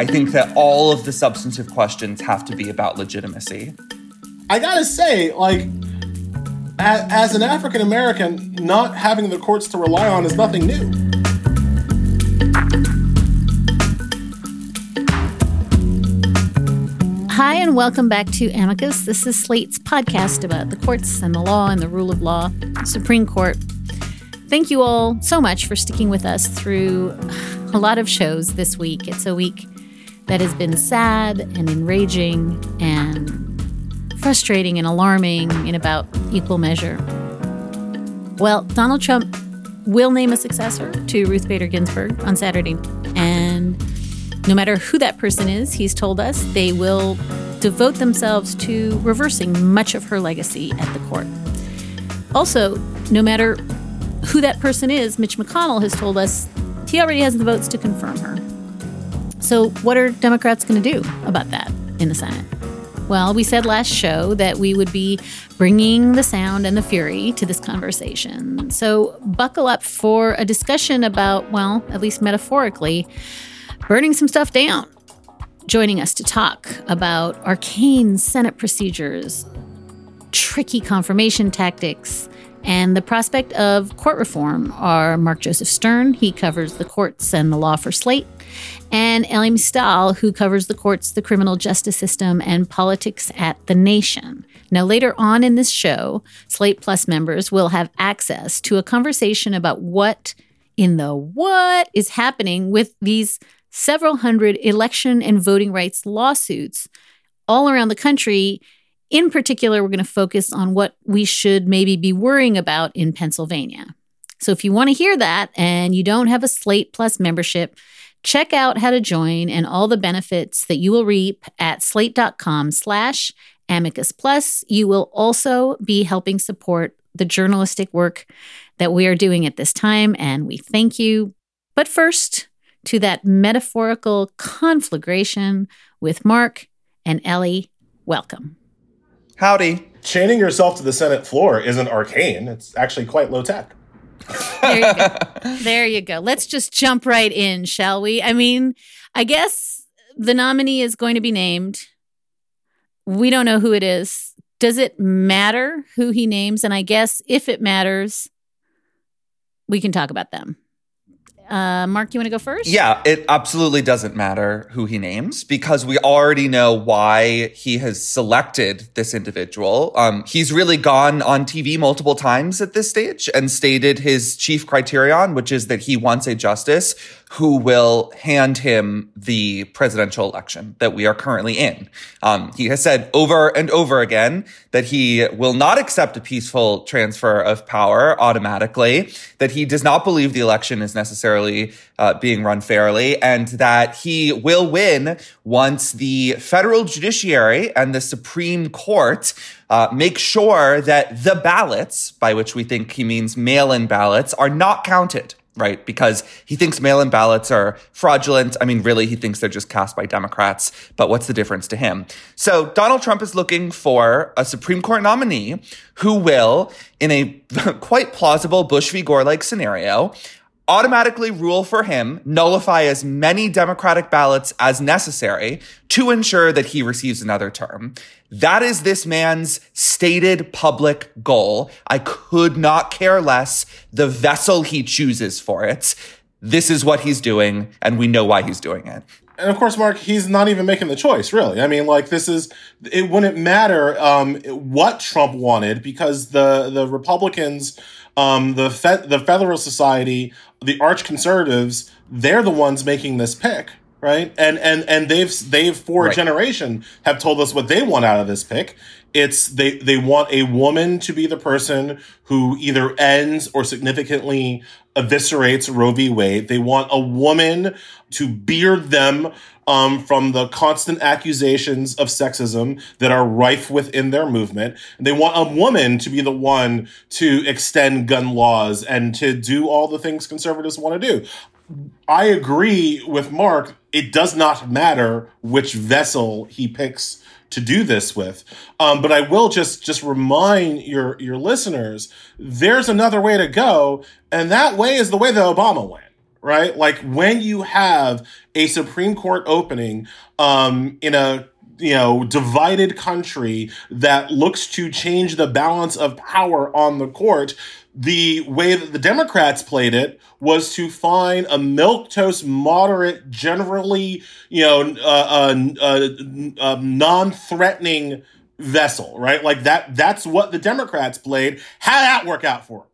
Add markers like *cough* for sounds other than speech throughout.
I think that all of the substantive questions have to be about legitimacy. I gotta say, like, as an African American, not having the courts to rely on is nothing new. Hi, and welcome back to Amicus. This is Slate's podcast about the courts and the law and the rule of law, Supreme Court. Thank you all so much for sticking with us through a lot of shows this week. It's a week that has been sad and enraging and frustrating and alarming in about equal measure. Well, Donald Trump will name a successor to Ruth Bader Ginsburg on Saturday. And no matter who that person is, he's told us they will devote themselves to reversing much of her legacy at the court. Also, no matter who that person is, Mitch McConnell has told us he already has the votes to confirm her. So, what are Democrats going to do about that in the Senate? Well, we said last show that we would be bringing the sound and the fury to this conversation. So, buckle up for a discussion about, well, at least metaphorically, burning some stuff down. Joining us to talk about arcane Senate procedures, tricky confirmation tactics, and the prospect of court reform are Mark Joseph Stern. He covers the courts and the law for Slate and Elie Mystal, who covers the courts, the criminal justice system, and politics at the nation. Now, later on in this show, Slate Plus members will have access to a conversation about what in the what is happening with these several hundred election and voting rights lawsuits all around the country. In particular, we're going to focus on what we should maybe be worrying about in Pennsylvania. So if you want to hear that and you don't have a Slate Plus membership, Check out how to join and all the benefits that you will reap at slate.com slash amicus plus. You will also be helping support the journalistic work that we are doing at this time, and we thank you. But first, to that metaphorical conflagration with Mark and Elie, Welcome. Howdy. Chaining yourself to the Senate floor isn't arcane, it's actually quite low tech. There you go. there you go. Let's just jump right in, shall we? I mean, I guess the nominee is going to be named. We don't know who it is. Does it matter who he names? And I guess if it matters, we can talk about them. Uh, Mark, you want to go first? Yeah, it absolutely doesn't matter who he names because we already know why he has selected this individual. Um, he's really gone on TV multiple times at this stage and stated his chief criterion, which is that he wants a justice who will hand him the presidential election that we are currently in. Um, he has said over and over again that he will not accept a peaceful transfer of power automatically, that he does not believe the election is necessarily uh, being run fairly, and that he will win once the federal judiciary and the Supreme Court uh, make sure that the ballots, by which we think he means mail in ballots, are not counted right? Because he thinks mail in ballots are fraudulent. I mean, really, he thinks they're just cast by Democrats, but what's the difference to him? So Donald Trump is looking for a Supreme Court nominee who will, in a *laughs* quite plausible Bush v. Gore like scenario, automatically rule for him, nullify as many Democratic ballots as necessary to ensure that he receives another term. That is this man's stated public goal. I could not care less the vessel he chooses for it. This is what he's doing, and we know why he's doing it. And of course, Mark, he's not even making the choice, really. I mean, like this is it wouldn't matter um, what Trump wanted because the the Republicans, um, the Fe- the Federal Society, the arch conservatives, they're the ones making this pick right? And and and they've they've for right. a generation have told us what they want out of this pick. It's they they want a woman to be the person who either ends or significantly eviscerates Roe v. Wade. They want a woman to beard them um, from the constant accusations of sexism that are rife within their movement. They want a woman to be the one to extend gun laws and to do all the things conservatives want to do. I agree with Mark. It does not matter which vessel he picks to do this with. Um, but I will just just remind your your listeners there's another way to go, and that way is the way that Obama went. Right, like when you have a Supreme Court opening um, in a you know divided country that looks to change the balance of power on the court the way that the democrats played it was to find a milquetoast moderate generally you know uh, uh, uh, uh, non-threatening vessel right? Like that that's what the democrats played. How that work out for them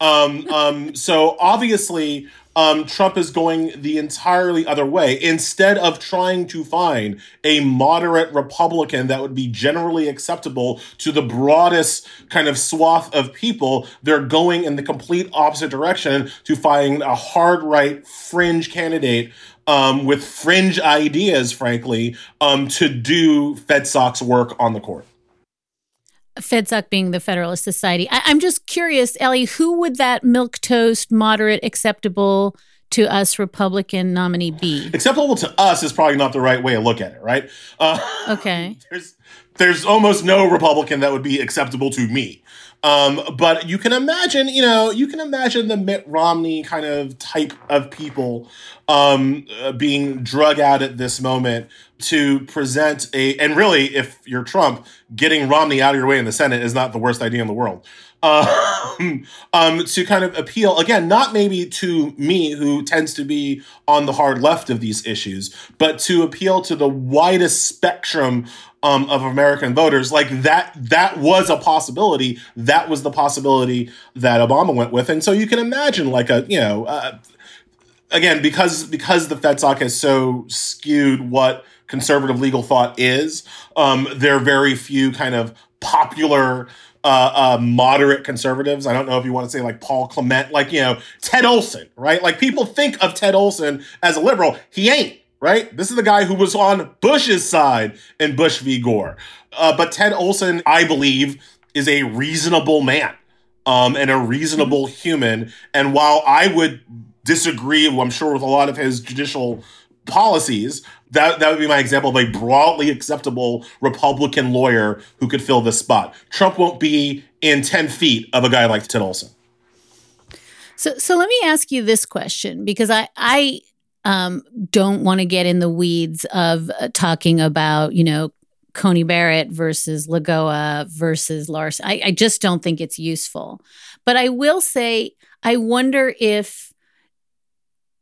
um, um, so obviously um, Trump is going the entirely other way. Instead of trying to find a moderate Republican that would be generally acceptable to the broadest kind of swath of people, they're going in the complete opposite direction to find a hard right fringe candidate um, with fringe ideas, frankly, um, to do FedSoc's work on the court. FedSoc being the Federalist Society. I, am just curious, Elie, who would that milquetoast, moderate, acceptable to us Republican nominee be? Acceptable to us is probably not the right way to look at it, right? Uh, okay. *laughs* There's there's almost no Republican that would be acceptable to me. Um, but you can imagine, you know, you can imagine the Mitt Romney kind of type of people um, uh, being drug out at this moment to present a, and really, if you're Trump, getting Romney out of your way in the Senate is not the worst idea in the world. *laughs* Um, um, to kind of appeal again, not maybe to me who tends to be on the hard left of these issues, but to appeal to the widest spectrum um, of American voters. Like that, that was a possibility. That was the possibility that Obama went with, and so you can imagine like a you know. Uh, again, because because the FedSoc has so skewed what conservative legal thought is, um, there are very few kind of popular uh, uh, moderate conservatives. I don't know if you want to say like Paul Clement, like, you know, Ted Olson, right? Like people think of Ted Olson as a liberal. He ain't, right? This is the guy who was on Bush's side in Bush v. Gore. Uh, but Ted Olson, I believe, is a reasonable man um, and a reasonable human. And while I would disagree, I'm sure, with a lot of his judicial policies, that that would be my example of a broadly acceptable Republican lawyer who could fill this spot. Trump won't be in ten feet of a guy like Ted Olson. So, so let me ask you this question because I I um, don't want to get in the weeds of uh, talking about you know Coney Barrett versus Lagoa versus Larsen. I, I just don't think it's useful. But I will say I wonder if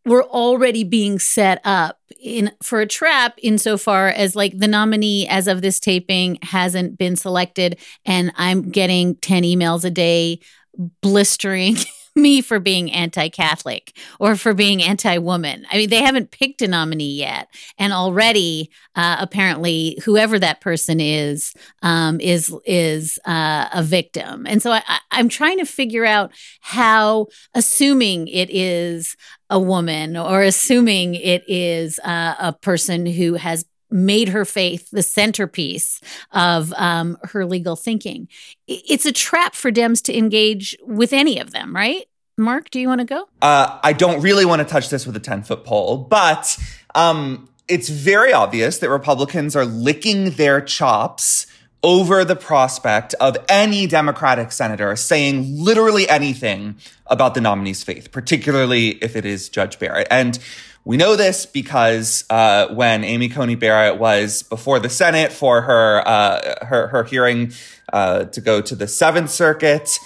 we're already being set up in for a trap insofar as like the nominee as of this taping hasn't been selected and I'm getting 10 emails a day blistering *laughs* me for being anti Catholic or for being anti woman. I mean, they haven't picked a nominee yet. And already, uh, apparently, whoever that person is, um, is, is uh, a victim. And so I, I'm trying to figure out how, assuming it is a woman or assuming it is uh, a person who has made her faith the centerpiece of um, her legal thinking. It's a trap for Dems to engage with any of them, right? Mark, do you want to go? Uh, I don't really want to touch this with a 10 foot pole, but um, it's very obvious that Republicans are licking their chops over the prospect of any Democratic senator saying literally anything about the nominee's faith, particularly if it is Judge Barrett. And we know this because uh, when Amy Coney Barrett was before the Senate for her uh, her, her, hearing uh, to go to the Seventh Circuit,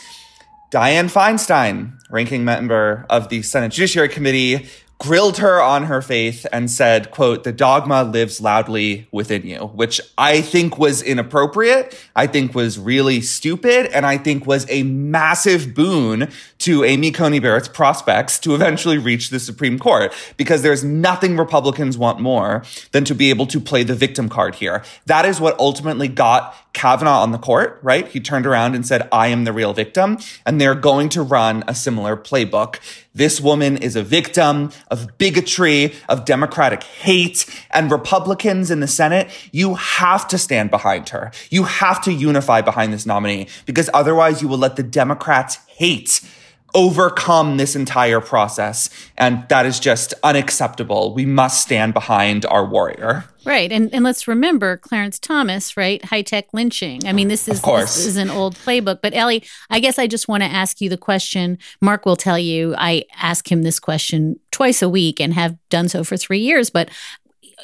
Dianne Feinstein, ranking member of the Senate Judiciary Committee, grilled her on her faith and said, quote, the dogma lives loudly within you, which I think was inappropriate. I think was really stupid. And I think was a massive boon to Amy Coney Barrett's prospects to eventually reach the Supreme Court because there's nothing Republicans want more than to be able to play the victim card here. That is what ultimately got Kavanaugh on the court, right? He turned around and said, I am the real victim. And they're going to run a similar playbook. This woman is a victim of bigotry, of Democratic hate, and Republicans in the Senate, you have to stand behind her. You have to unify behind this nominee because otherwise you will let the Democrats hate overcome this entire process. And that is just unacceptable. We must stand behind our warrior. Right. And and let's remember Clarence Thomas, right? High tech lynching. I mean, this is this is an old playbook. But Elie, I guess I just want to ask you the question. Mark will tell you I ask him this question twice a week and have done so for three years. But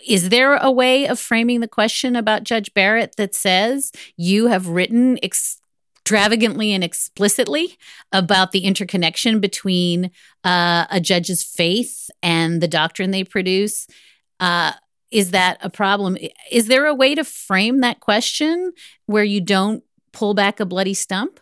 is there a way of framing the question about Judge Barrett that says you have written ex- extravagantly and explicitly about the interconnection between uh, a judge's faith and the doctrine they produce. Uh, is that a problem? Is there a way to frame that question where you don't pull back a bloody stump?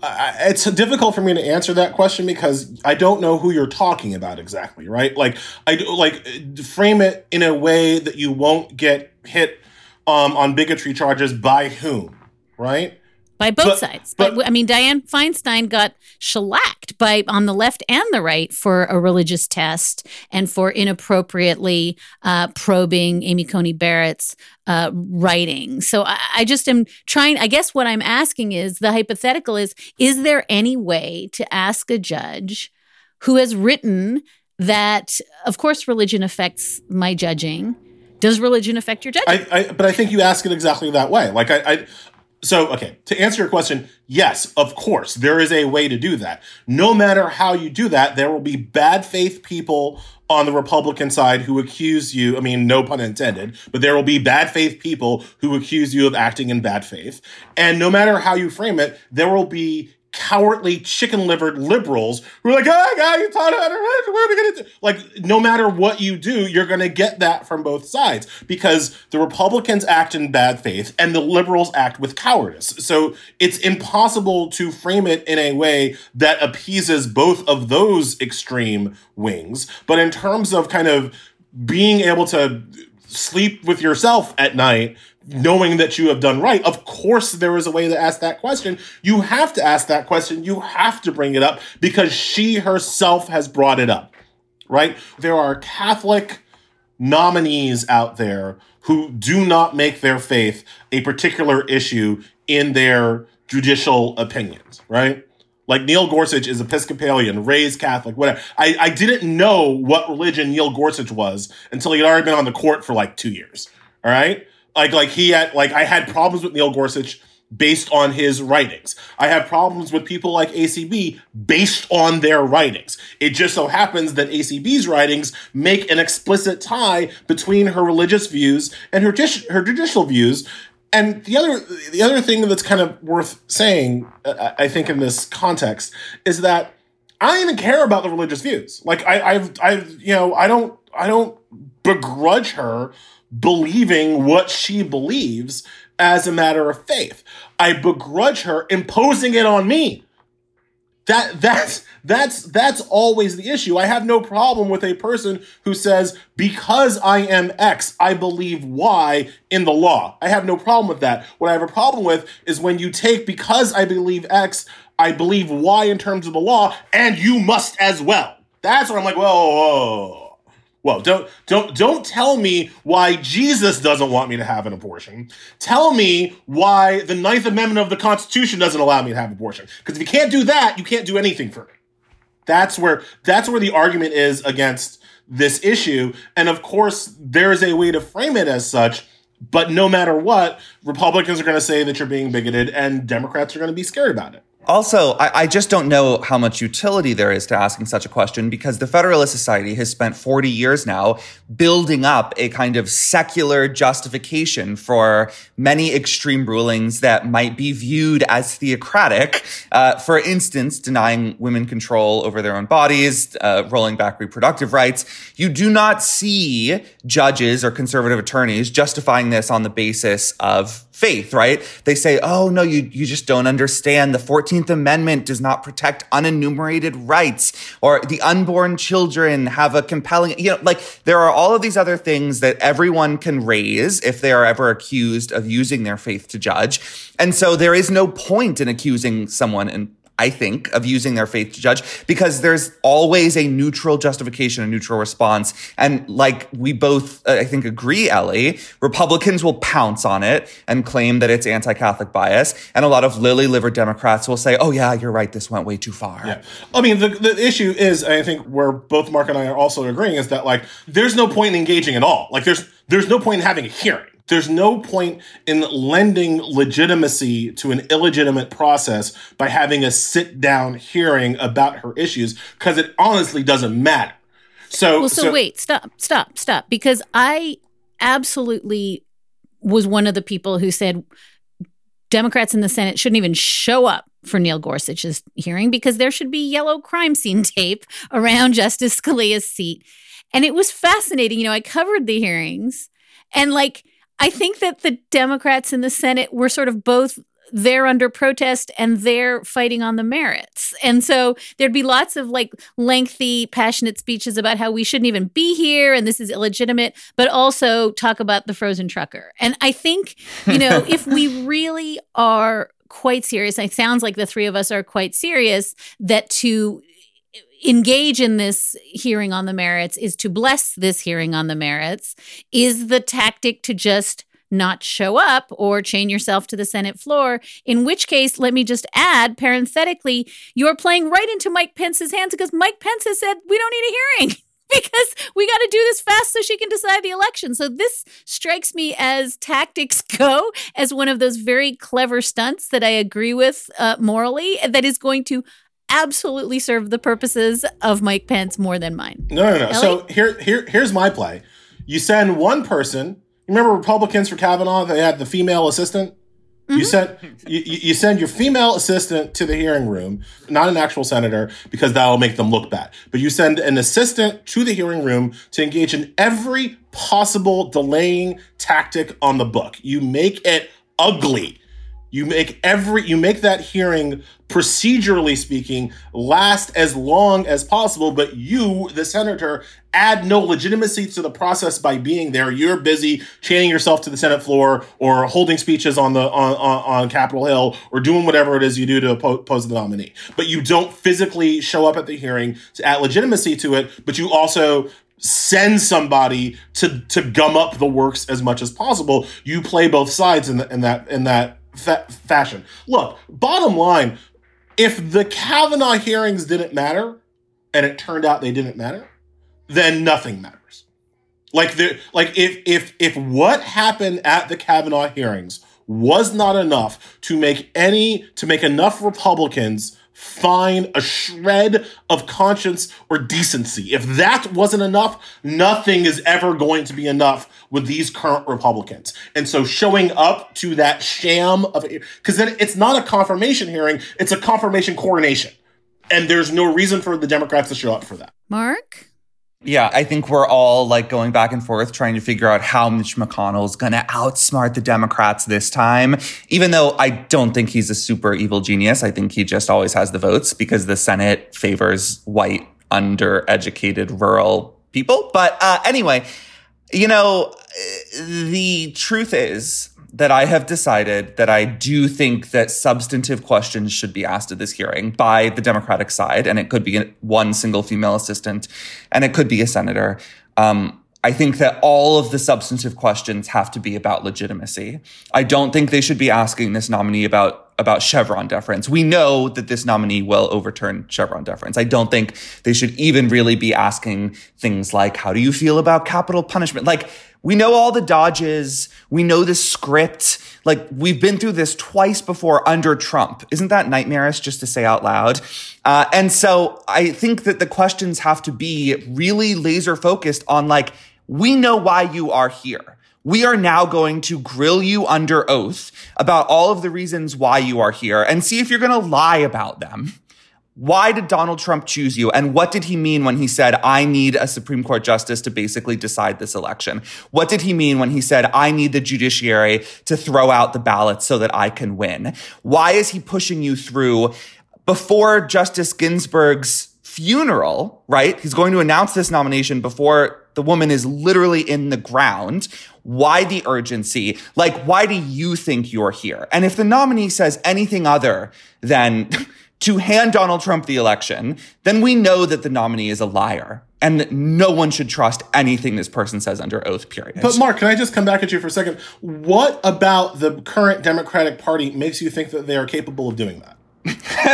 Uh, it's difficult for me to answer that question because I don't know who you're talking about exactly, right? Like I like frame it in a way that you won't get hit um, on bigotry charges by whom, right? By both but, sides. But, I mean, Dianne Feinstein got shellacked by on the left and the right for a religious test and for inappropriately uh, probing Amy Coney Barrett's uh, writing. So I, I just am trying. I guess what I'm asking is the hypothetical is: Is there any way to ask a judge who has written that, of course, religion affects my judging? Does religion affect your judging? I, I, but I think you ask it exactly that way. Like I, I, so, okay, to answer your question, yes, of course, there is a way to do that. No matter how you do that, there will be bad faith people on the Republican side who accuse you, I mean, no pun intended, but there will be bad faith people who accuse you of acting in bad faith. And no matter how you frame it, there will be cowardly chicken livered liberals who are like, ah, oh, God, you taught how to what are we gonna do? Like, no matter what you do, you're gonna get that from both sides because the Republicans act in bad faith and the liberals act with cowardice. So it's impossible to frame it in a way that appeases both of those extreme wings. But in terms of kind of being able to sleep with yourself at night knowing that you have done right. Of course, there is a way to ask that question. You have to ask that question. You have to bring it up because she herself has brought it up, right? There are Catholic nominees out there who do not make their faith a particular issue in their judicial opinions, right? Like Neil Gorsuch is Episcopalian, raised Catholic, whatever. I, I didn't know what religion Neil Gorsuch was until he'd already been on the court for like two years. All right. Like like he had like I had problems with Neil Gorsuch based on his writings. I have problems with people like ACB based on their writings. It just so happens that ACB's writings make an explicit tie between her religious views and her her judicial views. And the other the other thing that's kind of worth saying, uh, I think, in this context, is that I don't even care about the religious views. Like I, I've I've you know I don't I don't begrudge her believing what she believes as a matter of faith. I begrudge her imposing it on me. That that's that's that's always the issue. I have no problem with a person who says because I am X, I believe Y in the law. I have no problem with that. What I have a problem with is when you take because I believe X, I believe Y in terms of the law, and you must as well. That's where I'm like, whoa, whoa well, don't don't don't tell me why Jesus doesn't want me to have an abortion. Tell me why the Ninth Amendment of the Constitution doesn't allow me to have abortion. Because if you can't do that, you can't do anything for me. That's where that's where the argument is against this issue. And of course, there is a way to frame it as such. But no matter what, Republicans are going to say that you're being bigoted, and Democrats are going to be scared about it. Also, I, I, just don't know how much utility there is to asking such a question because the Federalist Society has spent 40 years now building up a kind of secular justification for many extreme rulings that might be viewed as theocratic. Uh, for instance, denying women control over their own bodies, uh, rolling back reproductive rights. You do not see judges or conservative attorneys justifying this on the basis of faith, right? They say, oh, no, you, you just don't understand. The 14th Amendment does not protect unenumerated rights or the unborn children have a compelling, you know, like there are all of these other things that everyone can raise if they are ever accused of using their faith to judge. And so there is no point in accusing someone and I think, of using their faith to judge because there's always a neutral justification, a neutral response. And like we both, uh, I think, agree, Elie, Republicans will pounce on it and claim that it's anti Catholic bias. And a lot of lily livered Democrats will say, oh, yeah, you're right. This went way too far. Yeah. I mean, the, the issue is, I think, where both Mark and I are also agreeing is that, like, there's no point in engaging at all. Like, there's, there's no point in having a hearing there's no point in lending legitimacy to an illegitimate process by having a sit down hearing about her issues because it honestly doesn't matter. So, well, so, so wait, stop, stop, stop. Because I absolutely was one of the people who said Democrats in the Senate shouldn't even show up for Neil Gorsuch's hearing because there should be yellow crime scene *laughs* tape around Justice Scalia's seat. And it was fascinating. You know, I covered the hearings and like I think that the Democrats in the Senate were sort of both there under protest and they're fighting on the merits. And so there'd be lots of like lengthy, passionate speeches about how we shouldn't even be here and this is illegitimate, but also talk about the frozen trucker. And I think, you know, *laughs* if we really are quite serious, it sounds like the three of us are quite serious, that to engage in this hearing on the merits, is to bless this hearing on the merits, is the tactic to just not show up or chain yourself to the Senate floor. In which case, let me just add parenthetically, you're playing right into Mike Pence's hands because Mike Pence has said we don't need a hearing. *laughs* because we got to do this fast so she can decide the election. So this strikes me as tactics *laughs* go as one of those very clever stunts that I agree with uh, morally that is going to absolutely serve the purposes of Mike Pence more than mine. No, no, no. Elie? So here, here, here's my play. You send one person. Remember Republicans for Kavanaugh? They had the female assistant. Mm-hmm. You send you, you send your female assistant to the hearing room, not an actual senator, because that'll make them look bad. But you send an assistant to the hearing room to engage in every possible delaying tactic on the book. You make it ugly. You make every you make that hearing procedurally speaking last as long as possible, but you, the senator, add no legitimacy to the process by being there. You're busy chaining yourself to the Senate floor or holding speeches on the on, on, on Capitol Hill or doing whatever it is you do to oppose the nominee. But you don't physically show up at the hearing to add legitimacy to it, but you also send somebody to to gum up the works as much as possible. You play both sides in, the, in that in that fa- fashion. Look, bottom line, if the Kavanaugh hearings didn't matter, and it turned out they didn't matter, then nothing matters. Like the like if if if what happened at the Kavanaugh hearings was not enough to make any to make enough Republicans find a shred of conscience or decency. If that wasn't enough, nothing is ever going to be enough with these current Republicans. And so showing up to that sham of because then it's not a confirmation hearing, it's a confirmation coronation. And there's no reason for the Democrats to show up for that. Mark? Yeah, I think we're all like going back and forth trying to figure out how Mitch McConnell is going to outsmart the Democrats this time. Even though I don't think he's a super evil genius, I think he just always has the votes because the Senate favors white, undereducated, rural people. But uh, anyway, you know, the truth is that I have decided that I do think that substantive questions should be asked at this hearing by the Democratic side, and it could be one single female assistant, and it could be a senator. Um, I think that all of the substantive questions have to be about legitimacy. I don't think they should be asking this nominee about about Chevron deference. We know that this nominee will overturn Chevron deference. I don't think they should even really be asking things like, how do you feel about capital punishment? Like, we know all the dodges. We know the script. Like, we've been through this twice before under Trump. Isn't that nightmarish just to say out loud? Uh, and so I think that the questions have to be really laser focused on like, we know why you are here. We are now going to grill you under oath about all of the reasons why you are here and see if you're going to lie about them. Why did Donald Trump choose you? And what did he mean when he said, I need a Supreme Court justice to basically decide this election? What did he mean when he said, I need the judiciary to throw out the ballots so that I can win? Why is he pushing you through before Justice Ginsburg's funeral, right? He's going to announce this nomination before the woman is literally in the ground. Why the urgency? Like, why do you think you're here? And if the nominee says anything other than *laughs* to hand Donald Trump the election, then we know that the nominee is a liar and no one should trust anything this person says under oath, period. But Mark, can I just come back at you for a second? What about the current Democratic Party makes you think that they are capable of doing that? *laughs*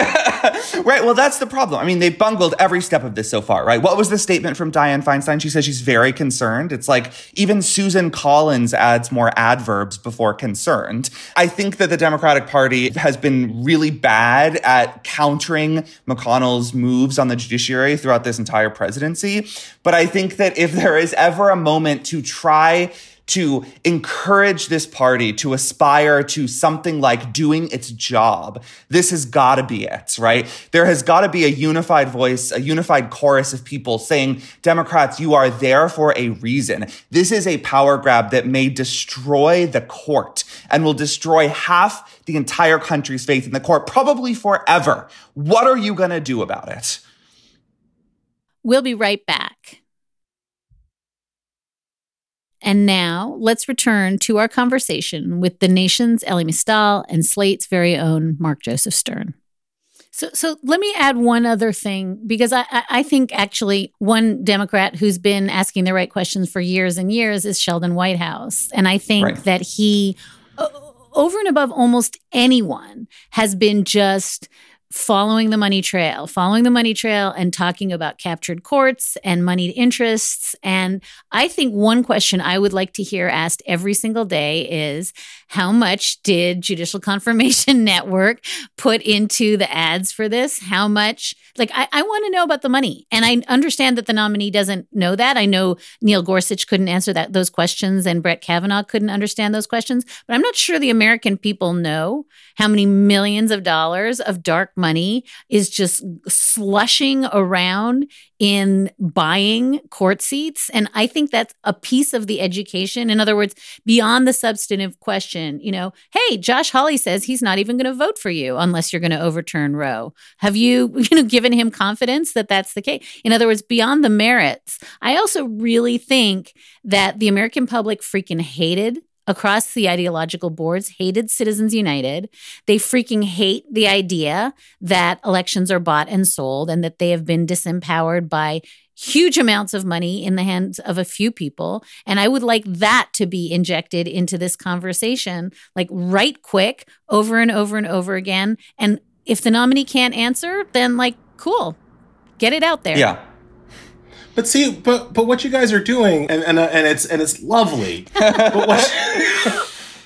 right. Well, that's the problem. I mean, they bungled every step of this so far, right? What was the statement from Dianne Feinstein? She says she's very concerned. It's like even Susan Collins adds more adverbs before concerned. I think that the Democratic Party has been really bad at countering McConnell's moves on the judiciary throughout this entire presidency. But I think that if there is ever a moment to try to encourage this party to aspire to something like doing its job. This has got to be it, right? There has got to be a unified voice, a unified chorus of people saying, Democrats, you are there for a reason. This is a power grab that may destroy the court and will destroy half the entire country's faith in the court, probably forever. What are you going to do about it? We'll be right back. And now let's return to our conversation with the nation's Elie Mystal and Slate's very own Mark Joseph Stern. So, so let me add one other thing because I, I think actually one Democrat who's been asking the right questions for years and years is Sheldon Whitehouse, and I think right. that he, over and above almost anyone, has been just following the money trail, following the money trail and talking about captured courts and moneyed interests. And I think one question I would like to hear asked every single day is how much did Judicial Confirmation *laughs* Network put into the ads for this? How much? Like, I, I want to know about the money. And I understand that the nominee doesn't know that. I know Neil Gorsuch couldn't answer that those questions and Brett Kavanaugh couldn't understand those questions. But I'm not sure the American people know how many millions of dollars of dark money is just slushing around in buying court seats. And I think that's a piece of the education. In other words, beyond the substantive question, you know, hey, Josh Hawley says he's not even going to vote for you unless you're going to overturn Roe. Have you, *laughs* you know, given him confidence that that's the case? In other words, beyond the merits, I also really think that the American public freaking hated across the ideological boards hated Citizens United. They freaking hate the idea that elections are bought and sold and that they have been disempowered by huge amounts of money in the hands of a few people. And I would like that to be injected into this conversation, like right quick, over and over and over again. And if the nominee can't answer, then like, cool, get it out there. Yeah. But see, but but what you guys are doing, and and, uh, and it's and it's lovely. *laughs* but what,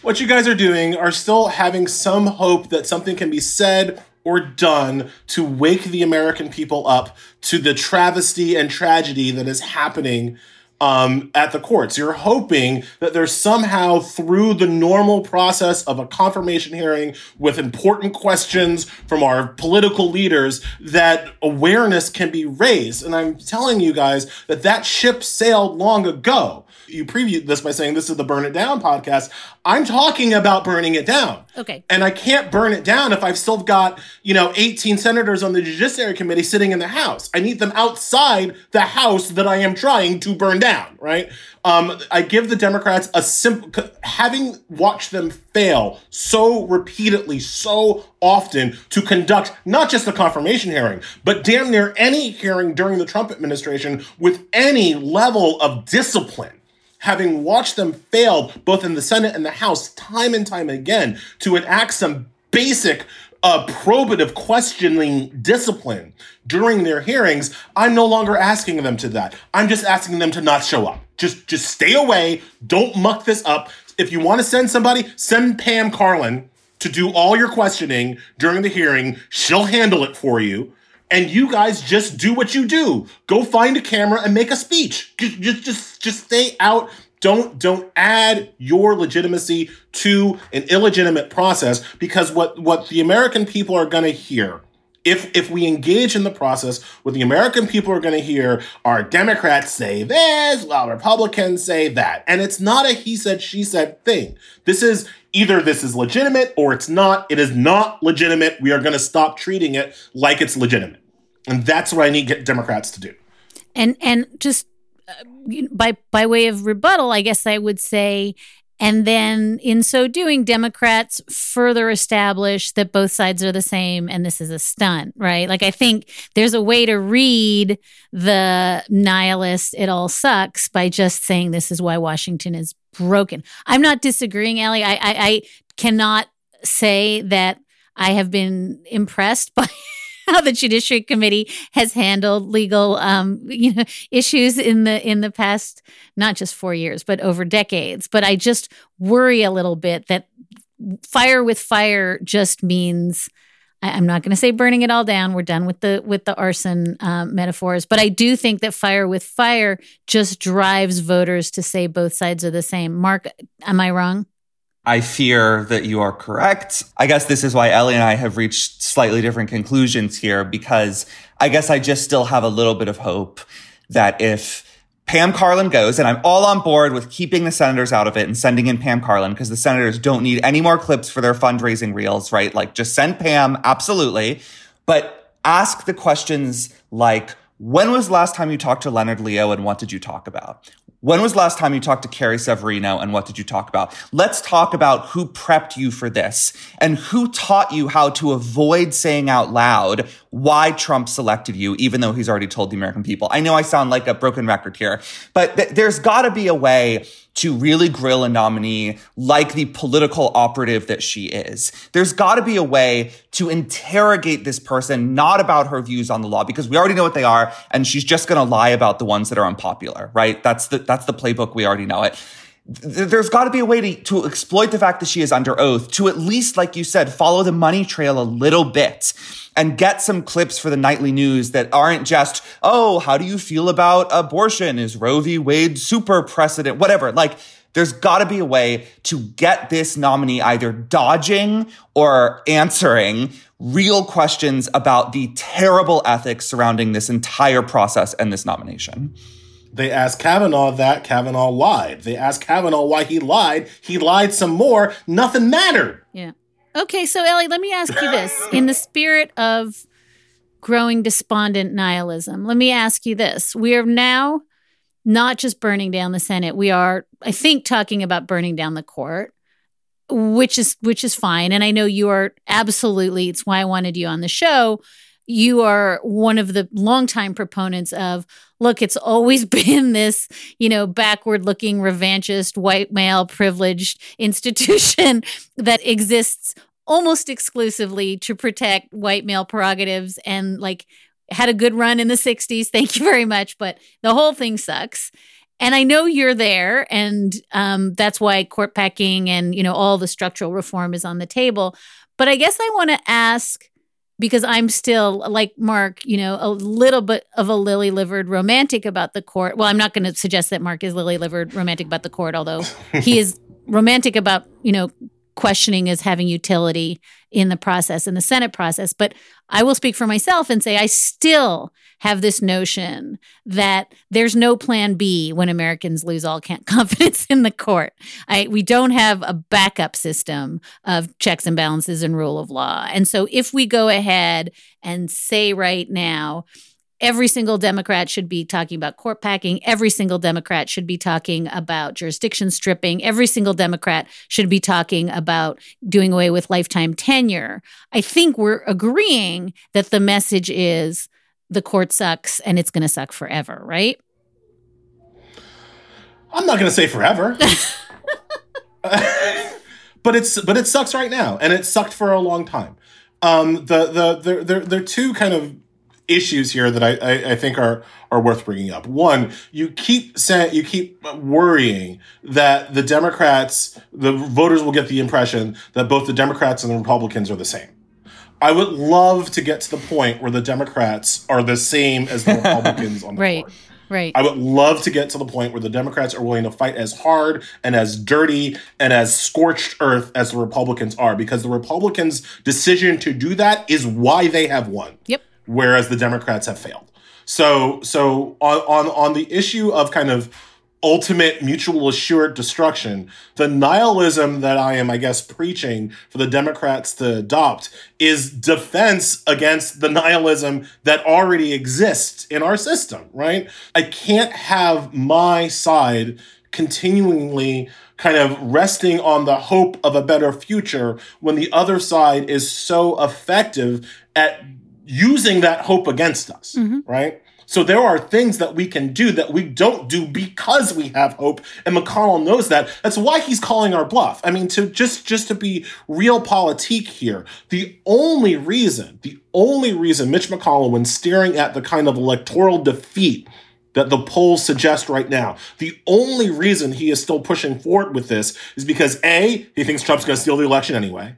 what you guys are doing are still having some hope that something can be said or done to wake the American people up to the travesty and tragedy that is happening um, at the courts. You're hoping that there's somehow through the normal process of a confirmation hearing with important questions from our political leaders that awareness can be raised. And I'm telling you guys that that ship sailed long ago. You previewed this by saying this is the Burn It Down podcast. I'm talking about burning it down. Okay. And I can't burn it down if I've still got, you know, 18 senators on the Judiciary Committee sitting in the House. I need them outside the House that I am trying to burn down, right? Um, I give the Democrats a simple, having watched them fail so repeatedly, so often to conduct not just a confirmation hearing, but damn near any hearing during the Trump administration with any level of discipline having watched them fail both in the Senate and the House time and time again to enact some basic uh, probative questioning discipline during their hearings, I'm no longer asking them to that. I'm just asking them to not show up. Just just stay away. Don't muck this up. If you want to send somebody, send Pam Karlan to do all your questioning during the hearing. She'll handle it for you. And you guys just do what you do. Go find a camera and make a speech. Just just just, stay out don't don't add your legitimacy to an illegitimate process because what what the American people are going to hear if if we engage in the process, what the American people are going to hear are Democrats say this, while Republicans say that, and it's not a he said she said thing. This is either this is legitimate or it's not. It is not legitimate. We are going to stop treating it like it's legitimate, and that's what I need Democrats to do. And and just uh, by by way of rebuttal, I guess I would say, and then in so doing, Democrats further establish that both sides are the same and this is a stunt, right? Like I think there's a way to read the nihilist "it all sucks" by just saying this is why Washington is broken. I'm not disagreeing, Elie. I, I, I cannot say that I have been impressed *laughs* by *laughs* how the Judiciary Committee has handled legal, um, you know, issues in the in the past, not just four years, but over decades. But I just worry a little bit that fire with fire just means. I'm not going to say burning it all down. We're done with the with the arson um, metaphors, but I do think that fire with fire just drives voters to say both sides are the same. Mark, am I wrong? I fear that you are correct. I guess this is why Elie and I have reached slightly different conclusions here because I guess I just still have a little bit of hope that if Pam Karlan goes, and I'm all on board with keeping the senators out of it and sending in Pam Karlan because the senators don't need any more clips for their fundraising reels, right? Like just send Pam, absolutely. But ask the questions like, when was last time you talked to Leonard Leo and what did you talk about? When was last time you talked to Carrie Severino and what did you talk about? Let's talk about who prepped you for this and who taught you how to avoid saying out loud why Trump selected you, even though he's already told the American people. I know I sound like a broken record here, but th- there's gotta be a way to really grill a nominee like the political operative that she is. There's got to be a way to interrogate this person, not about her views on the law, because we already know what they are, and she's just going to lie about the ones that are unpopular, right? That's the that's the playbook. We already know it there's got to be a way to, to exploit the fact that she is under oath to at least, like you said, follow the money trail a little bit and get some clips for the nightly news that aren't just, oh, how do you feel about abortion? Is Roe v. Wade super precedent? Whatever. Like, there's got to be a way to get this nominee either dodging or answering real questions about the terrible ethics surrounding this entire process and this nomination. They asked Kavanaugh that. Kavanaugh lied. They asked Kavanaugh why he lied. He lied some more. Nothing mattered. Yeah. Okay, so Elie, let me ask you this. *laughs* In the spirit of growing despondent nihilism, let me ask you this. We are now not just burning down the Senate. We are, I think, talking about burning down the court, which is which is fine. And I know you are absolutely, it's why I wanted you on the show you are one of the longtime proponents of look it's always *laughs* been this you know backward looking revanchist white male privileged institution *laughs* that exists almost exclusively to protect white male prerogatives and like had a good run in the 60s thank you very much. But the whole thing sucks. And i know you're there and um, that's why court packing and you know all the structural reform is on the table. But i guess i want to ask because I'm still like Mark, you know, a little bit of a lily livered romantic about the court. Well, I'm not going to suggest that Mark is lily livered romantic about the court, although he *laughs* is romantic about, you know, questioning as having utility in the process, in the Senate process. But I will speak for myself and say I still have this notion that there's no plan B when Americans lose all *laughs* confidence in the court. I, we don't have a backup system of checks and balances and rule of law. And so if we go ahead and say right now, every single Democrat should be talking about court packing. Every single Democrat should be talking about jurisdiction stripping. Every single Democrat should be talking about doing away with lifetime tenure. I think we're agreeing that the message is the court sucks and it's going to suck forever, right? I'm not going to say forever. *laughs* *laughs* but it's but it sucks right now, and it sucked for a long time. Um, the the there there there are two kind of issues here that I, I, I think are are worth bringing up. One, you keep saying you keep worrying that the Democrats, the voters will get the impression that both the Democrats and the Republicans are the same. I would love to get to the point where the Democrats are the same as the *laughs* Republicans on the right. Right. I would love to get to the point where the Democrats are willing to fight as hard and as dirty and as scorched earth as the Republicans are, because the Republicans' decision to do that is why they have won. Yep. Whereas the Democrats have failed. So so on on on the issue of kind of ultimate mutual assured destruction. The nihilism that I am, I guess, preaching for the Democrats to adopt is defense against the nihilism that already exists in our system, right? I can't have my side continually kind of resting on the hope of a better future when the other side is so effective at using that hope against us, mm-hmm. right? So there are things that we can do that we don't do because we have hope, and McConnell knows that. That's why he's calling our bluff. I mean, to just just to be realpolitik here, the only reason, the only reason Mitch McConnell, when staring at the kind of electoral defeat that the polls suggest right now. The only reason he is still pushing forward with this is because A, he thinks Trump's going to steal the election anyway.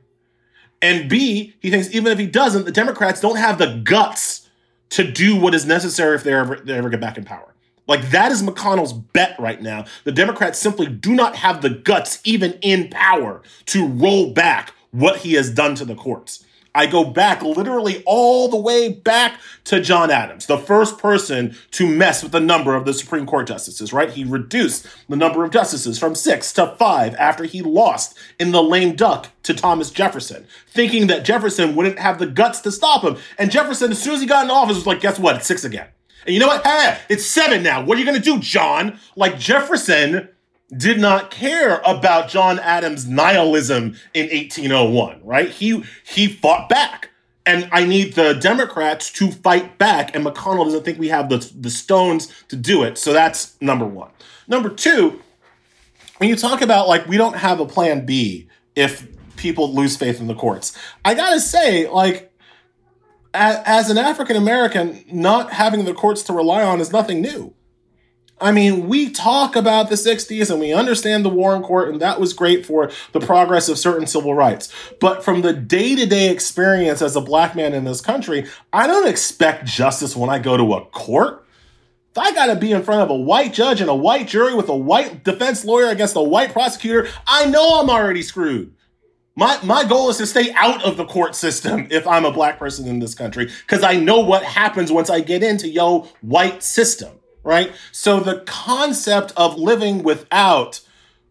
And B, he thinks even if he doesn't, the Democrats don't have the guts to do what is necessary if they ever they ever get back in power. Like that is McConnell's bet right now. The Democrats simply do not have the guts, even in power, to roll back what he has done to the courts. I go back literally all the way back to John Adams, the first person to mess with the number of the Supreme Court justices, right? He reduced the number of justices from six to five after he lost in the lame duck to Thomas Jefferson, thinking that Jefferson wouldn't have the guts to stop him. And Jefferson, as soon as he got in office, was like, guess what? It's six again. And you know what? Hey, it's seven now. What are you going to do, John? Like Jefferson did not care about John Adams' nihilism in 1801, right? He he fought back. And I need the Democrats to fight back, and McConnell doesn't think we have the, the stones to do it. So that's number one. Number two, when you talk about like we don't have a plan B if people lose faith in the courts, I gotta say, like, as an African American, not having the courts to rely on is nothing new. I mean, we talk about the 60s and we understand the Warren Court, and that was great for the progress of certain civil rights. But from the day to day experience as a black man in this country, I don't expect justice when I go to a court. I got to be in front of a white judge and a white jury with a white defense lawyer against a white prosecutor, I know I'm already screwed. My, my goal is to stay out of the court system if I'm a black person in this country, because I know what happens once I get into yo white system right? So the concept of living without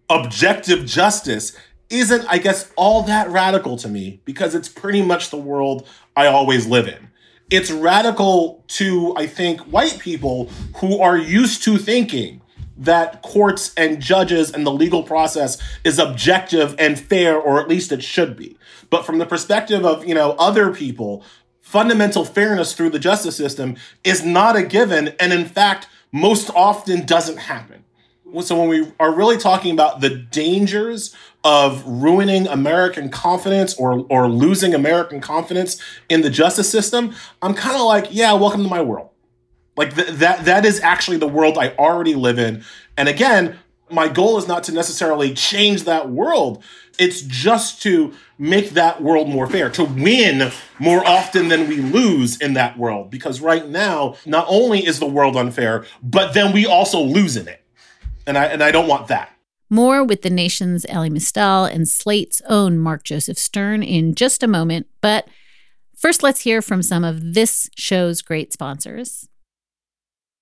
objective justice isn't, I guess, all that radical to me because it's pretty much the world I always live in. It's radical to, I think, white people who are used to thinking that courts and judges and the legal process is objective and fair, or at least it should be. But from the perspective of, you know, other people, fundamental fairness through the justice system is not a given. And in fact, most often doesn't happen. So when we are really talking about the dangers of ruining American confidence or or losing American confidence in the justice system, I'm kind of like, yeah, welcome to my world. Like th- that that is actually the world I already live in. And again, my goal is not to necessarily change that world. It's just to make that world more fair, to win more often than we lose in that world. Because right now, not only is the world unfair, but then we also lose in it. And I and I don't want that. More with the nation's Elie Mystal and Slate's own Mark Joseph Stern in just a moment. But first, let's hear from some of this show's great sponsors.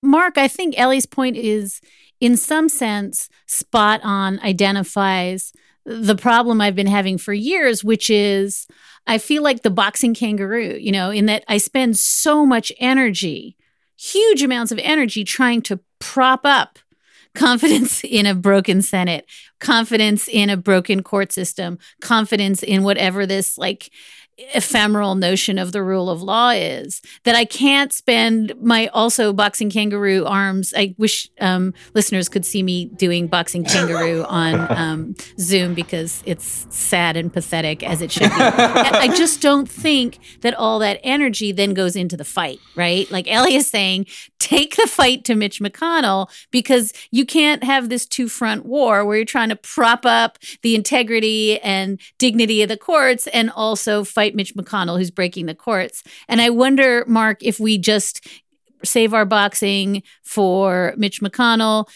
Mark, I think Elie's point is, in some sense, spot on, identifies the problem I've been having for years, which is I feel like the boxing kangaroo, you know, in that I spend so much energy, huge amounts of energy trying to prop up confidence *laughs* in a broken Senate, confidence in a broken court system, confidence in whatever this like ephemeral notion of the rule of law is that I can't spend my also boxing kangaroo arms. I wish um, listeners could see me doing boxing kangaroo *laughs* on um, Zoom because it's sad and pathetic as it should be. I just don't think that all that energy then goes into the fight, right? Like Elie is saying, take the fight to Mitch McConnell because you can't have this two front war where you're trying to prop up the integrity and dignity of the courts and also fight fight Mitch McConnell, who's breaking the courts. And I wonder, Mark, if we just save our boxing for Mitch McConnell,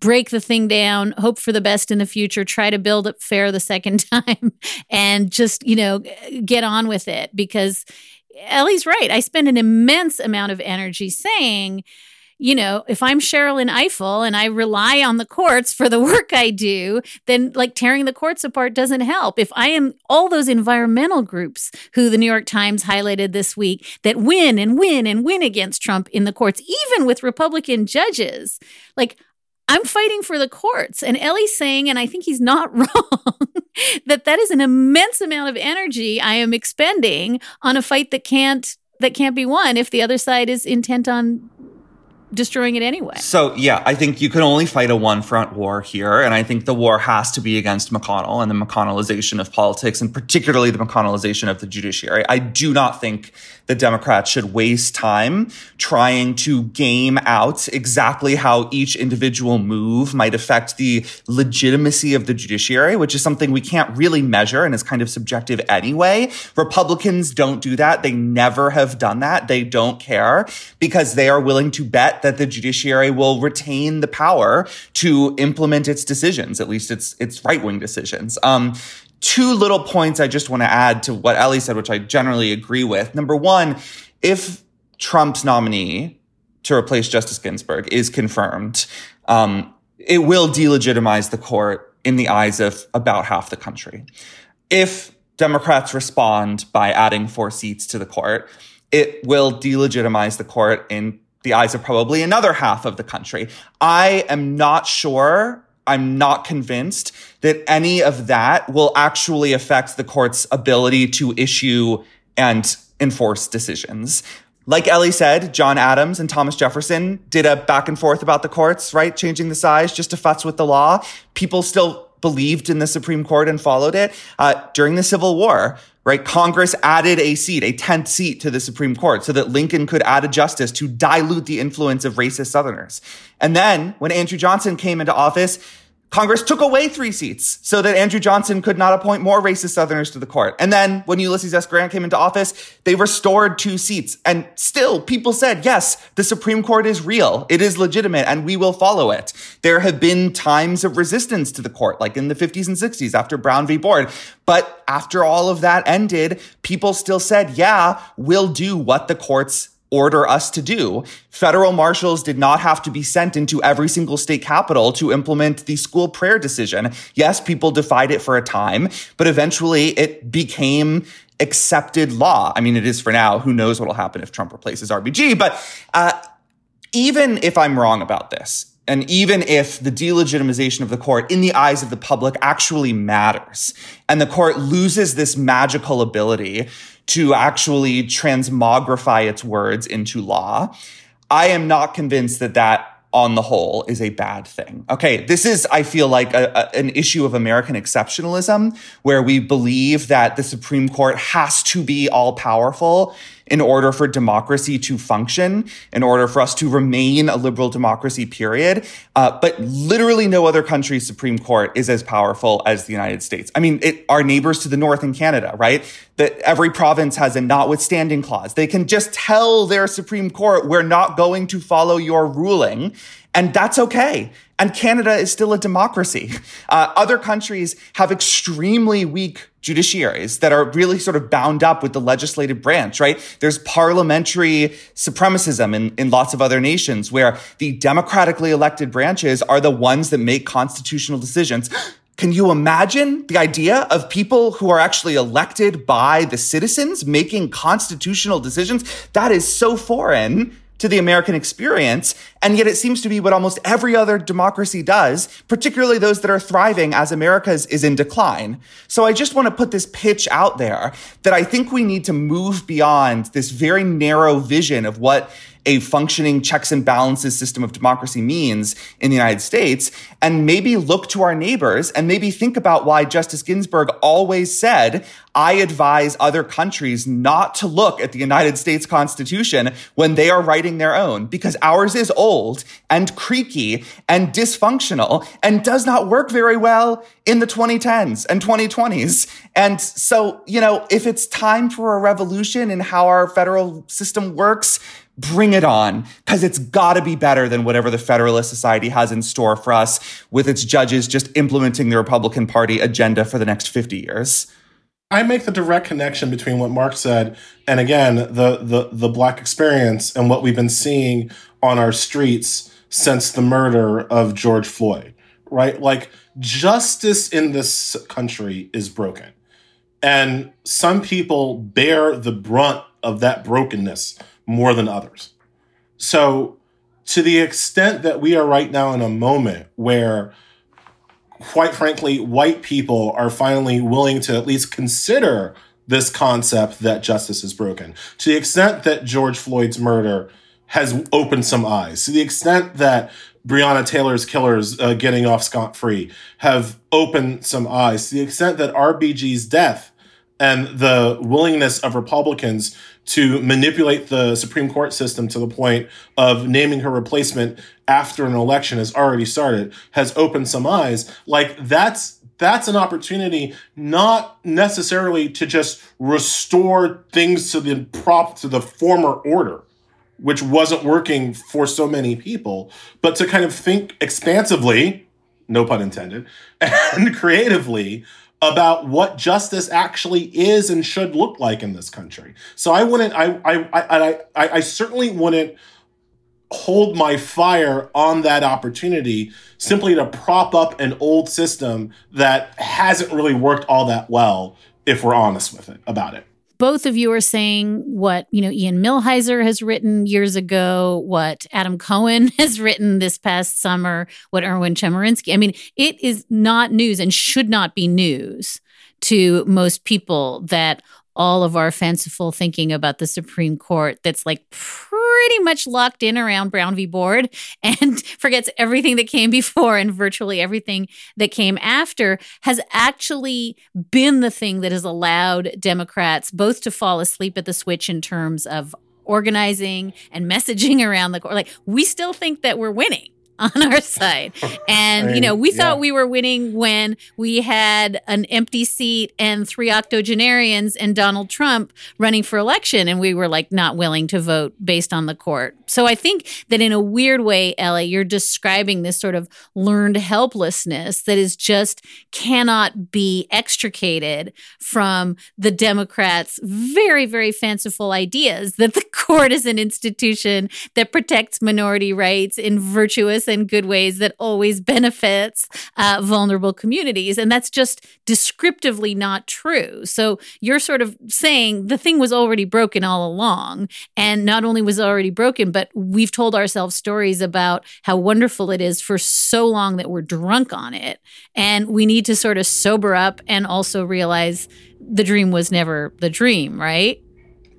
break the thing down, hope for the best in the future, try to build it fair the second *laughs* time, and just, you know, get on with it. Because Elie's right. I spend an immense amount of energy saying, you know, if I'm Sherrilyn Ifill and I rely on the courts for the *laughs* work I do, then like tearing the courts apart doesn't help. If I am all those environmental groups who the New York Times highlighted this week that win and win and win against Trump in the courts, even with Republican judges, like I'm fighting for the courts. And Elie's saying, and I think he's not *laughs* wrong, that that is an immense amount of energy I am expending on a fight that can't that can't be won if the other side is intent on destroying it anyway. So, yeah, I think you can only fight a one front war here. And I think the war has to be against McConnell and the McConnellization of politics, and particularly the McConnellization of the judiciary. I do not think the Democrats should waste time trying to game out exactly how each individual move might affect the legitimacy of the judiciary, which is something we can't really measure and is kind of subjective anyway. Republicans don't do that. They never have done that. They don't care because they are willing to bet that the judiciary will retain the power to implement its decisions, at least its its right wing decisions. Um, two little points I just want to add to what Elie said, which I generally agree with. Number one, if Trump's nominee to replace Justice Ginsburg is confirmed, um, it will delegitimize the court in the eyes of about half the country. If Democrats respond by adding four seats to the court, it will delegitimize the court in the eyes of probably another half of the country. I am not sure. I'm not convinced that any of that will actually affect the court's ability to issue and enforce decisions. Like Elie said, John Adams and Thomas Jefferson did a back and forth about the courts, right? Changing the size just to futz with the law. People still believed in the Supreme Court and followed it. Uh, during the Civil War, right? Congress added a seat, a 10th seat to the Supreme Court so that Lincoln could add a justice to dilute the influence of racist Southerners. And then when Andrew Johnson came into office, Congress took away three seats so that Andrew Johnson could not appoint more racist Southerners to the court. And then when Ulysses S. Grant came into office, they restored two seats. And still, people said, yes, the Supreme Court is real. It is legitimate and we will follow it. There have been times of resistance to the court, like in the 50s and 60s after Brown v. Board. But after all of that ended, people still said, yeah, we'll do what the courts order us to do. Federal marshals did not have to be sent into every single state capital to implement the school prayer decision. Yes, people defied it for a time, but eventually it became accepted law. I mean, it is for now. Who knows what will happen if Trump replaces RBG? But uh, even if I'm wrong about this, and even if the delegitimization of the court in the eyes of the public actually matters, and the court loses this magical ability to actually transmogrify its words into law. I am not convinced that that on the whole is a bad thing. Okay, this is, I feel like, a, a, an issue of American exceptionalism where we believe that the Supreme Court has to be all powerful in order for democracy to function, in order for us to remain a liberal democracy, period. Uh, but literally no other country's Supreme Court is as powerful as the United States. I mean, it, our neighbors to the north in Canada, right? That every province has a notwithstanding clause. They can just tell their Supreme Court, we're not going to follow your ruling. And that's okay. And Canada is still a democracy. *laughs* Uh, other countries have extremely weak judiciaries that are really sort of bound up with the legislative branch, right? There's parliamentary supremacism in, in lots of other nations where the democratically elected branches are the ones that make constitutional decisions. *gasps* Can you imagine the idea of people who are actually elected by the citizens making constitutional decisions? That is so foreign to the American experience. And yet it seems to be what almost every other democracy does, particularly those that are thriving as America's is in decline. So I just want to put this pitch out there that I think we need to move beyond this very narrow vision of what a functioning checks and balances system of democracy means in the United States and maybe look to our neighbors and maybe think about why Justice Ginsburg always said, I advise other countries not to look at the United States Constitution when they are writing their own because ours is old and creaky and dysfunctional and does not work very well in the 2010s and 2020s. And so, you know, if it's time for a revolution in how our federal system works, bring it on because it's got to be better than whatever the Federalist Society has in store for us with its judges just implementing the Republican Party agenda for the next 50 years. I make the direct connection between what Mark said and again the the the black experience and what we've been seeing on our streets since the murder of George Floyd, right? Like justice in this country is broken. And some people bear the brunt of that brokenness more than others. So, to the extent that we are right now in a moment where, quite frankly, white people are finally willing to at least consider this concept that justice is broken, to the extent that George Floyd's murder has opened some eyes, to the extent that Breonna Taylor's killers uh, getting off scot free have opened some eyes, to the extent that RBG's death and the willingness of Republicans to manipulate the Supreme Court system to the point of naming her replacement after an election has already started has opened some eyes. Like that's that's an opportunity not necessarily to just restore things to the prop to the former order which wasn't working for so many people but to kind of think expansively no pun intended *laughs* and creatively about what justice actually is and should look like in this country. So I wouldn't, I, I, I, I, I certainly wouldn't hold my fire on that opportunity simply to prop up an old system that hasn't really worked all that well, if we're honest with it about it both of you are saying what you know Ian Millhiser has written years ago, what Adam Cohen *laughs* has written this past summer, what Erwin Chemerinsky. I mean, it is not news and should not be news to most people that all of our fanciful thinking about the Supreme Court that's like much locked in around Brown v. Board *laughs* and forgets everything that came before and virtually everything that came after has actually been the thing that has allowed Democrats both to fall asleep at the switch in terms of organizing and messaging *laughs* around the court. Like, we still think that we're winning *laughs* on our side. And, I you know, we yeah. thought we were winning when we had an empty seat and three octogenarians and Donald Trump running for election. And we were like not willing to vote based on the court. So I think that in a weird way, Elie, you're describing this sort of learned helplessness that is just cannot be extricated from the Democrats' very, very fanciful ideas that the court is an institution that protects minority rights in virtuous and good ways that always *laughs* benefits uh, vulnerable communities. And that's just descriptively not true. So you're sort of saying the thing was already broken all along. And not only was it already broken, but we've told ourselves stories about how wonderful it is for so long that we're drunk on it. And we need to sort of sober up and also realize the dream was never the dream, right?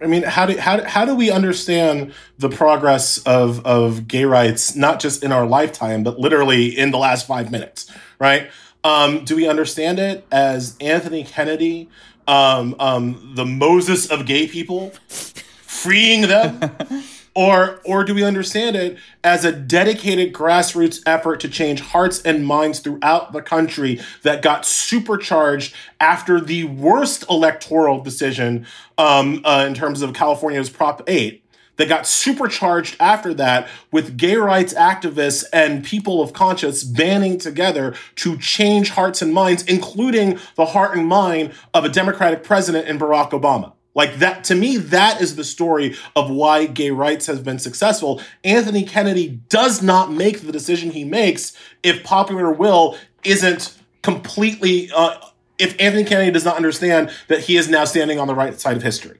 I mean, how do how, how do we understand the progress of of gay rights not just in our lifetime, but literally in the last five minutes, right? Um, do we understand it as Anthony Kennedy, um, um, the Moses of gay people, freeing them? *laughs* or or do we understand it as a dedicated grassroots effort to change hearts and minds throughout the country that got supercharged after the worst electoral decision um, uh, in terms of California's Prop 8 that got supercharged after that with gay rights activists and people of conscience banding together to change hearts and minds, including the heart and mind of a Democratic president in Barack Obama. Like that, to me, that is the story of why gay rights has been successful. Anthony Kennedy does not make the decision he makes if popular will isn't completely, uh, if Anthony Kennedy does not understand that he is now standing on the right side of history.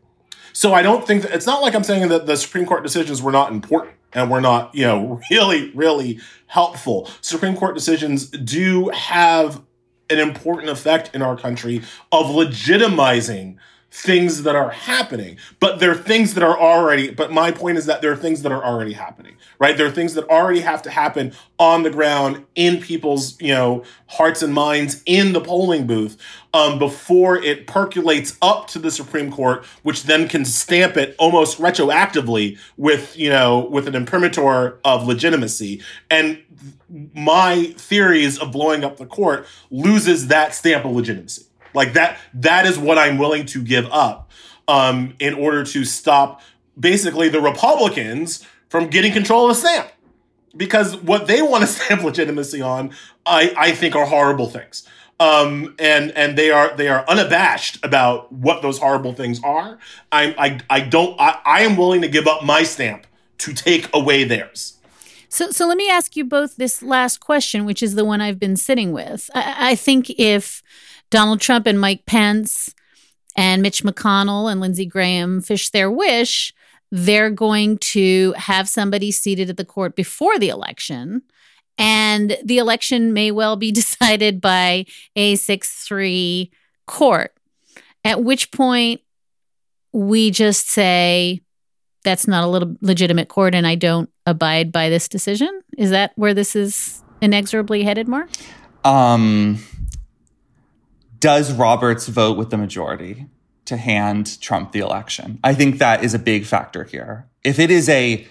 So I don't think that, it's not like I'm saying that the Supreme Court decisions were not important and were not, you know, *laughs* really, really helpful. Supreme Court decisions do have an important effect in our country of legitimizing things that are happening but there are things that are already but my point is that there are things that are already happening right? There are things that already have to happen on the ground in people's you know hearts and minds in the polling booth um, before it percolates up to the supreme court which then can stamp it almost retroactively with you know with an imprimatur of legitimacy. And my theories of blowing up the court loses that stamp of legitimacy like that that is what I'm willing to give up um, in order to stop basically the Republicans from getting control of the stamp. Because what they want to *laughs* stamp legitimacy on, I, I think are horrible things. Um, and and they are they are unabashed about what those horrible things are. I I, I don't I, I am willing to give up my stamp to take away theirs. So, so let me ask you both this last question, which is the one I've been sitting with. I, I think if Donald Trump and Mike Pence and Mitch McConnell and Lindsey Graham fish their wish, they're going to have somebody seated at the court before the election. And the election may well be *laughs* decided by a 6 3 court, at which point we just say, that's not a little legitimate court and I don't abide by this decision. Is that where this is inexorably headed, Mark? Um, does Roberts vote with the majority to hand Trump the election? I think that is a big factor here. If it is a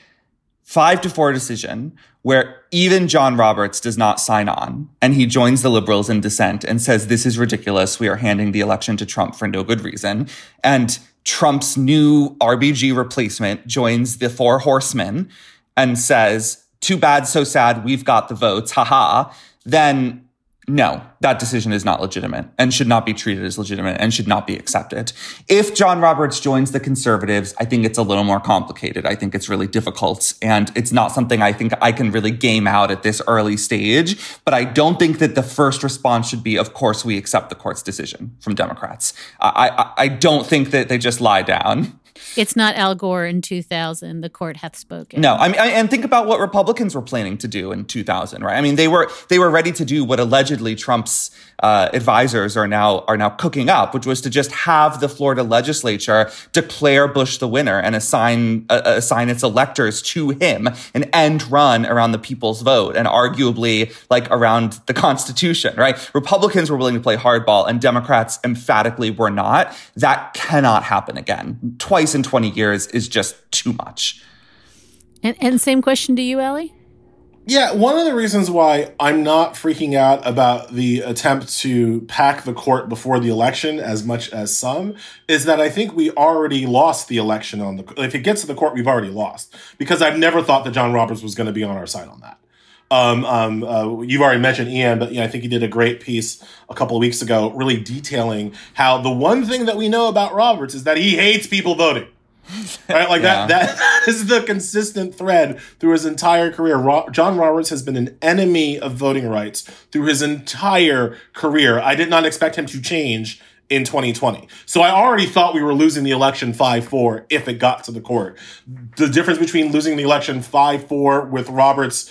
five to four decision where even John Roberts does not sign on and he joins the liberals in dissent and says, this is ridiculous. We are handing the election to Trump for no good reason. And Trump's new RBG replacement joins the four horsemen and says, too bad, so sad. We've got the votes. Haha. Then no, that decision is not legitimate and should not be treated as legitimate and should not be accepted. If John Roberts joins the conservatives, I think it's a little more complicated. I think it's really difficult and it's not something I think I can really game out at this early stage. But I don't think that the first response should be, of course, we accept the court's decision from Democrats. I, I, I don't think that they just lie down. It's not Al Gore in 2000. The court hath spoken. No, I mean, and think about what Republicans were planning to do in 2000, right? I mean, they were they were ready to do what allegedly Trump's uh, advisors are now are now cooking up, which was to just have the Florida legislature declare Bush the winner and assign uh, assign its electors to him, an end run around the people's vote, and arguably like around the Constitution, right? Republicans were willing to play hardball, and Democrats emphatically were not. That cannot happen again. Twice in 20 years is just too much. And, and same question to you, Elie. Yeah, one of the reasons why I'm not freaking out about the attempt to pack the court before the election as much as some is that I think we already lost the election on the. If it gets to the court, we've already lost because I've never thought that John Roberts was going to be on our side on that. Um, um, uh, you've already mentioned Ian, but you know, I think he did a great piece a couple of weeks ago, really detailing how the one thing that we know about Roberts is that he hates people voting. right like yeah. that, that *laughs* that is the consistent thread through his entire career Ro- john roberts has been an enemy of voting rights through his entire career i did not expect him to change in 2020 so i already thought we were losing the election 5-4 if it got to the court the difference between losing the election 5-4 with roberts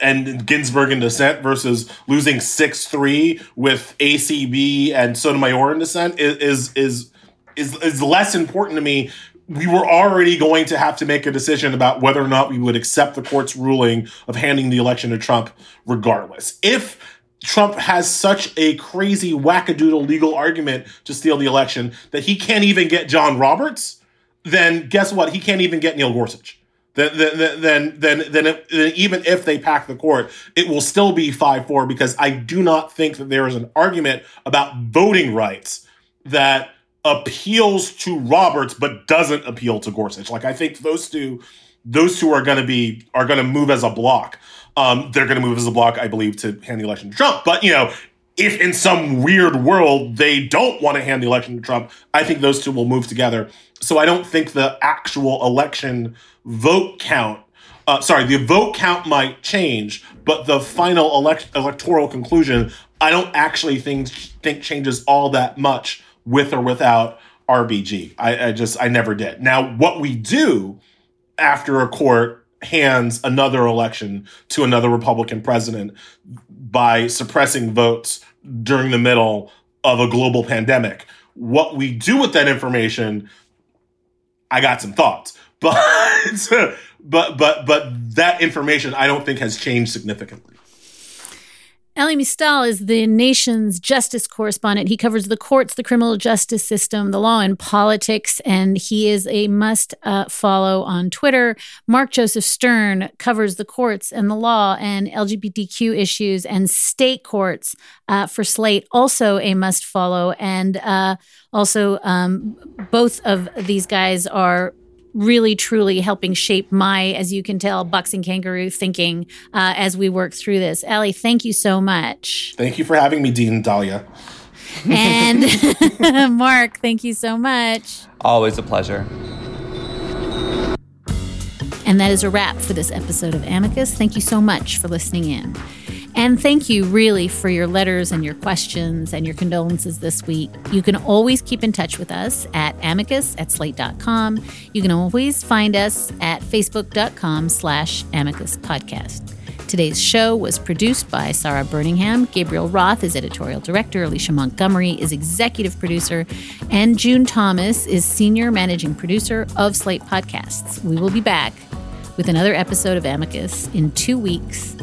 and Ginsburg in dissent versus losing 6-3 with ACB and Sotomayor in dissent is is is is, is less important to me we were already going to have to make a decision about whether or not we would accept the court's ruling of handing the election to Trump regardless. If Trump has such a crazy wackadoodle legal argument to steal the election that he can't even get John Roberts, then guess what? He can't even get Neil Gorsuch. Then, then, then, then, then, if, then even if they pack the court, it will still be 5 4 because I do not think that there is an argument about voting rights that appeals to Roberts but doesn't appeal to Gorsuch. Like I think those two, those two are going to be are going to move as a block. Um, they're going to move as a block, I believe, to hand the election to Trump. But you know, if in some weird world they don't want to hand the election to Trump, I think those two will move together. So I don't think the actual election vote count. Uh, sorry, the vote count might change, but the final elect- electoral conclusion, I don't actually think think changes all that much with or without RBG. I, I just I never did. Now what we do after a court hands another election to another Republican president by suppressing votes during the middle of a global pandemic. What we do with that information, I got some thoughts, *laughs* but but but but that information I don't think has changed significantly. Elie Mystal is the nation's justice correspondent. He covers the courts, the criminal justice system, the law, and politics, and he is a must uh, follow on Twitter. Mark Joseph Stern covers the courts and the law and LGBTQ issues and state courts uh, for Slate, also a must follow. And uh, also, um, both of these guys are really truly helping shape my, as you can tell, boxing kangaroo thinking uh, as we work through this. Elie, thank you so much. Thank you for having me, Dean Dahlia. And *laughs* *laughs* Mark, thank you so much. Always a pleasure. And that is a wrap for this episode of Amicus. Thank you so much for listening in. And thank you really for your letters and your questions and your condolences this week. You can always keep in touch with us at amicus at slate.com. You can always find us at facebook.com slash amicus podcast. Today's show was produced by Sarah Birmingham. Gabriel Roth is editorial director. Alicia Montgomery is executive producer. And June Thomas is senior managing producer of Slate Podcasts. We will be back with another episode of Amicus in two weeks.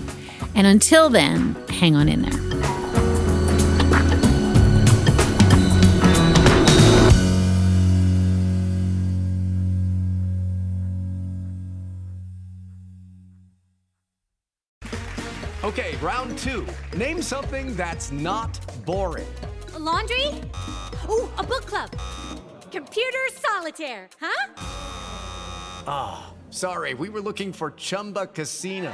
And until then, hang on in there. Okay, round two. Name something that's not boring. A laundry? Ooh, a book club. Computer solitaire, huh? Ah, oh, sorry, we were looking for Chumba Casino.